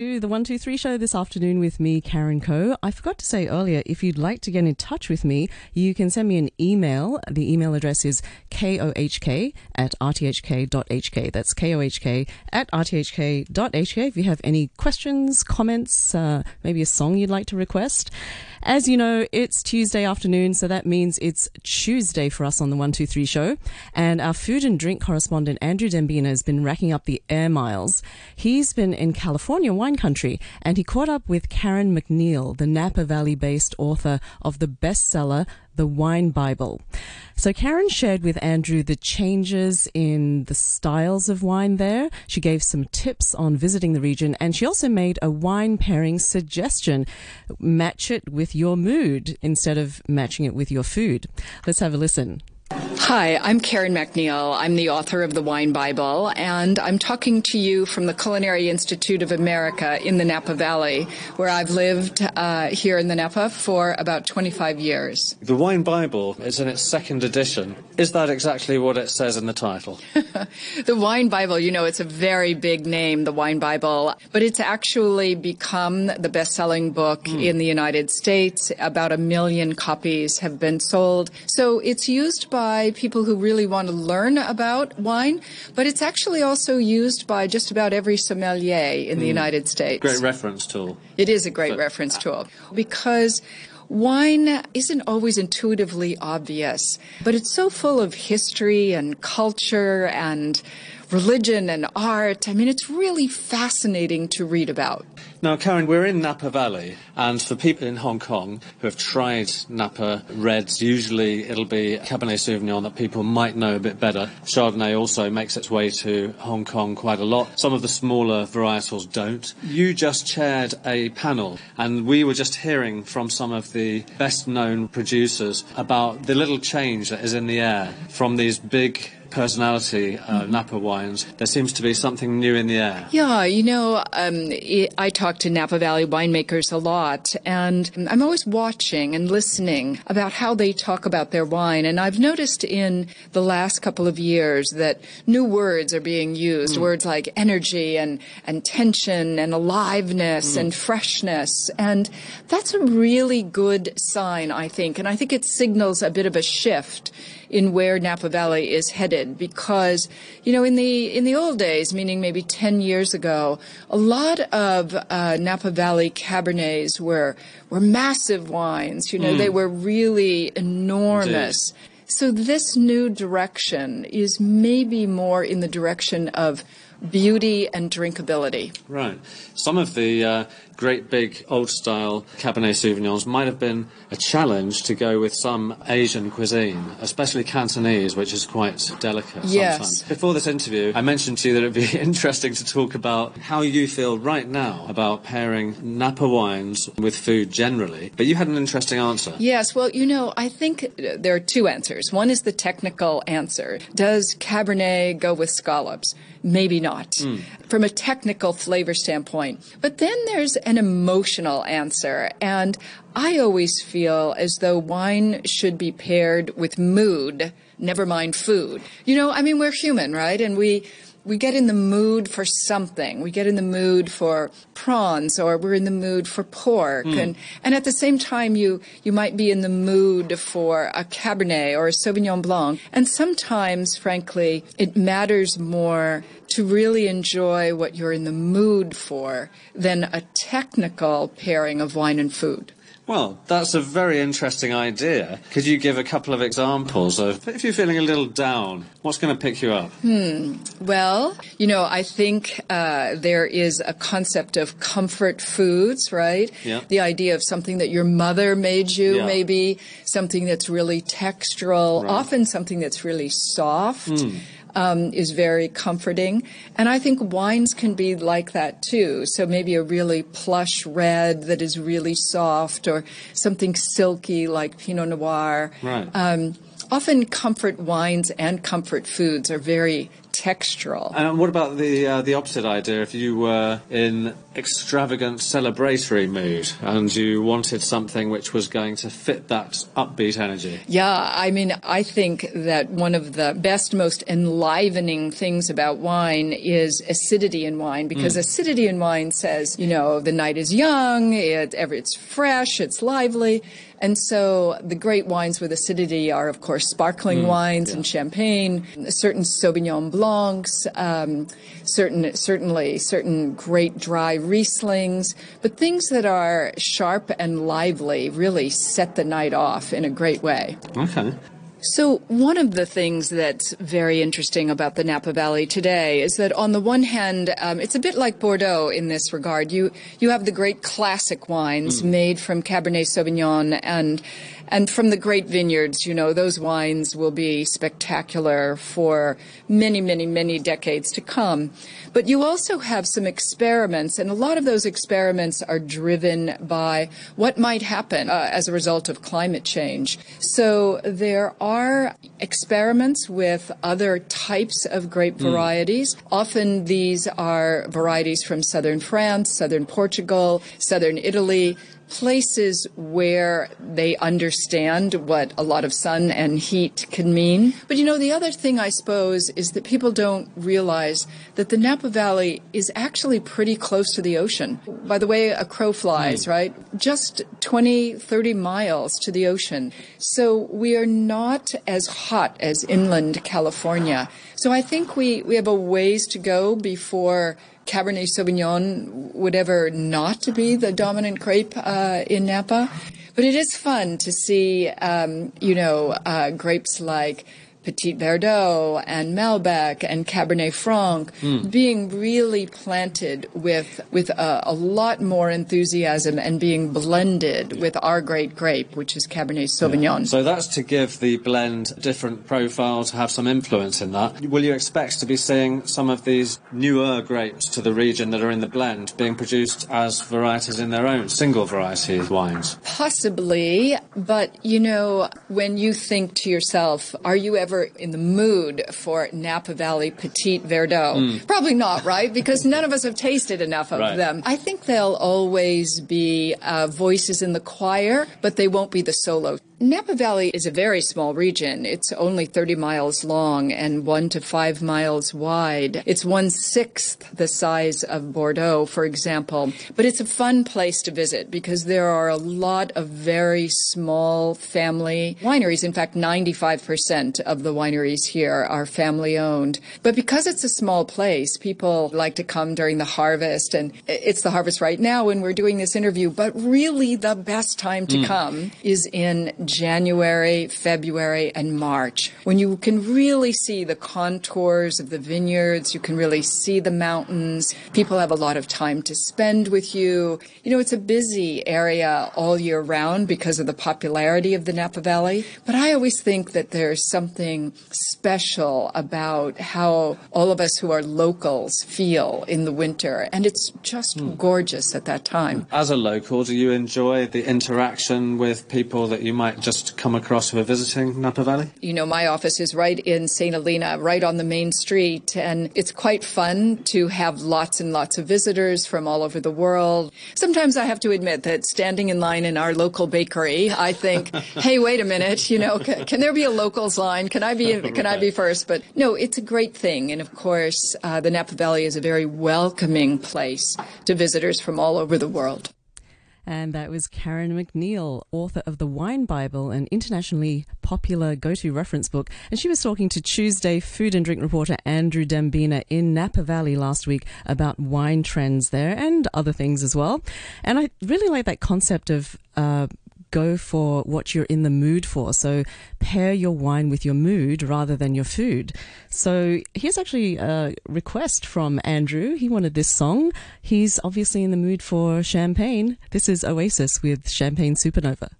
the 123 show this afternoon with me, Karen Coe. I forgot to say earlier, if you'd like to get in touch with me, you can send me an email. The email address is kohk at rthk.hk. That's kohk at rthk.hk. If you have any questions, comments, uh, maybe a song you'd like to request. As you know, it's Tuesday afternoon, so that means it's Chewsday for us on the 123 show. And our food and drink correspondent, Andrew Dembina, has been racking up the air miles. He's been in California wine country and he caught up with Karen MacNeil, the Napa Valley based author of the bestseller, The Wine Bible. So Karen shared with Andrew the changes in the styles of wine there. She gave some tips on visiting the region and she also made a wine pairing suggestion. Match it with your mood instead of matching it with your food. Let's have a listen. Hi, I'm Karen MacNeil. I'm the author of the Wine Bible, and I'm talking to you from the Culinary Institute of America in the Napa Valley, where I've lived uh, here in the Napa for about 25 years. The Wine Bible is in its second edition. Is that exactly what it says in the title? the Wine Bible, you know, it's a very big name, the Wine Bible, but it's actually become the best selling book mm. in the United States. About a million copies have been sold. So it's used by people who really want to learn about wine, but it's actually also used by just about every sommelier in mm. the hmm. United States. Great reference tool. It is a great reference tool because Wine isn't always intuitively obvious, but it's so full of history and culture and religion and art. I mean, it's really fascinating to read about. Now, Karen, we're in Napa Valley, and for people in Hong Kong who have tried Napa Reds, usually it'll be Cabernet Sauvignon that people might know a bit better. Chardonnay also makes its way to Hong Kong quite a lot. Some of the smaller varietals don't. You just chaired a panel, and we were just hearing from some of the best known producers about the little change that is in the air from these big personality uh, Napa wines, there seems to be something new in the air. Yeah, you know, um, it, I talk to Napa Valley winemakers a lot, and I'm always watching and listening about how they talk about their wine. And I've noticed in the last couple of years that new words are being used, mm. words like energy and, and tension and aliveness mm. and freshness. And that's a really good sign, I think. And I think it signals a bit of a shift in where Napa Valley is headed because, you know, in the, in the old days, meaning maybe 10 years ago, a lot of uh, Napa Valley Cabernets were, were massive wines. You know, mm. they were really enormous. Indeed. So this new direction is maybe more in the direction of beauty and drinkability. Right. Some of the uh, great big old style Cabernet Sauvignons might have been a challenge to go with some Asian cuisine, especially Cantonese, which is quite delicate yes. sometimes. Before this interview, I mentioned to you that it would be interesting to talk about how you feel right now about pairing Napa wines with food generally. But you had an interesting answer. Yes, well, you know, I think there are two answers. One is the technical answer. Does Cabernet go with scallops? Maybe not. Mm. From a technical flavor standpoint. But then there's an emotional answer. And I always feel as though wine should be paired with mood, never mind food. You know, I mean, we're human, right? And we, we get in the mood for something. We get in the mood for prawns or we're in the mood for pork. Mm. And, and at the same time, you, you might be in the mood for a Cabernet or a Sauvignon Blanc. And sometimes, frankly, it matters more to really enjoy what you're in the mood for than a technical pairing of wine and food. Well, that's a very interesting idea. Could you give a couple of examples of if you're feeling a little down, what's going to pick you up? Hmm. Well, you know, I think uh, there is a concept of comfort foods, right? Yeah. The idea of something that your mother made you, yeah. maybe something that's really textural, right. often something that's really soft. Mm um, is very comforting. And I think wines can be like that too. So maybe a really plush red that is really soft or something silky like Pinot Noir. Right. Um, often comfort wines and comfort foods are very textural. And what about the uh, the opposite idea? If you were in extravagant celebratory mood and you wanted something which was going to fit that upbeat energy? Yeah, I mean, I think that one of the best, most enlivening things about wine is acidity in wine because mm. acidity in wine says, you know, the night is young, it, it's fresh, it's lively. And so the great wines with acidity are, of course, sparkling mm, wines yeah. and champagne, certain Sauvignon Um, certain, certainly certain great dry Rieslings, but things that are sharp and lively really set the night off in a great way. Okay. So, one of the things that's very interesting about the Napa Valley today is that, on the one hand, um, it's a bit like Bordeaux in this regard. You you have the great classic wines mm. made from Cabernet Sauvignon and and from the great vineyards, you know, those wines will be spectacular for many, many, many decades to come. But you also have some experiments, and a lot of those experiments are driven by what might happen uh, as a result of climate change. So there are experiments with other types of grape mm. varieties. Often these are varieties from southern France, southern Portugal, southern Italy places where they understand what a lot of sun and heat can mean. But you know, the other thing I suppose is that people don't realize that the Napa Valley is actually pretty close to the ocean. By the way a crow flies, mm. right? Just 20, 30 miles to the ocean. So we are not as hot as inland California. So I think we, we have a ways to go before Cabernet Sauvignon would ever not be the dominant grape uh, in Napa. But it is fun to see, um, you know, uh, grapes like Petit Verdot and Malbec and Cabernet Franc mm. being really planted with with a, a, lot more enthusiasm and being blended yeah. with our great grape, which is Cabernet Sauvignon. Yeah. So that's to give the blend a different profiles, have some influence in that. Will you expect to be seeing some of these newer grapes to the region that are in the blend being produced as varieties in their own, single variety wines? Possibly, but you know, when you think to yourself, are you ever ever in the mood for Napa Valley Petit Verdot. Mm. Probably not, right? Because none of us have tasted enough of right. them. I think they'll always be uh, voices in the choir, but they won't be the solo Napa Valley is a very small region. It's only 30 miles long and one to five miles wide. It's one sixth the size of Bordeaux, for example. But it's a fun place to visit because there are a lot of very small family wineries. In fact, 95% of the wineries here are family owned. But because it's a small place, people like to come during the harvest and it's the harvest right now when we're doing this interview. But really the best time to mm. come is in January, February, and March, when you can really see the contours of the vineyards, you can really see the mountains. People have a lot of time to spend with you. You know, it's a busy area all year round because of the popularity of the Napa Valley. But I always think that there's something special about how all of us who are locals feel in the winter. And it's just mm. gorgeous at that time. As a local, do you enjoy the interaction with people that you might just come across who are visiting Napa Valley? You know, my office is right in St. Helena, right on the main street, and it's quite fun to have lots and lots of visitors from all over the world. Sometimes I have to admit that standing in line in our local bakery, I think, hey, wait a minute, you know, can, can, there be a locals line? Can I be can I be first? But no, it's a great thing, and of course, uh, the Napa Valley is a very welcoming place to visitors from all over the world. And that was Karen MacNeil, author of The Wine Bible, an internationally popular go to reference book. And she was talking to Chewsday food and drink reporter Andrew Dembina in Napa Valley last week about wine trends there and other things as well. And I really like that concept of uh, go for what you're in the mood for. So pair your wine with your mood rather than your food. So here's actually a request from Andrew. He wanted this song. He's obviously in the mood for champagne. This is Oasis with Champagne Supernova.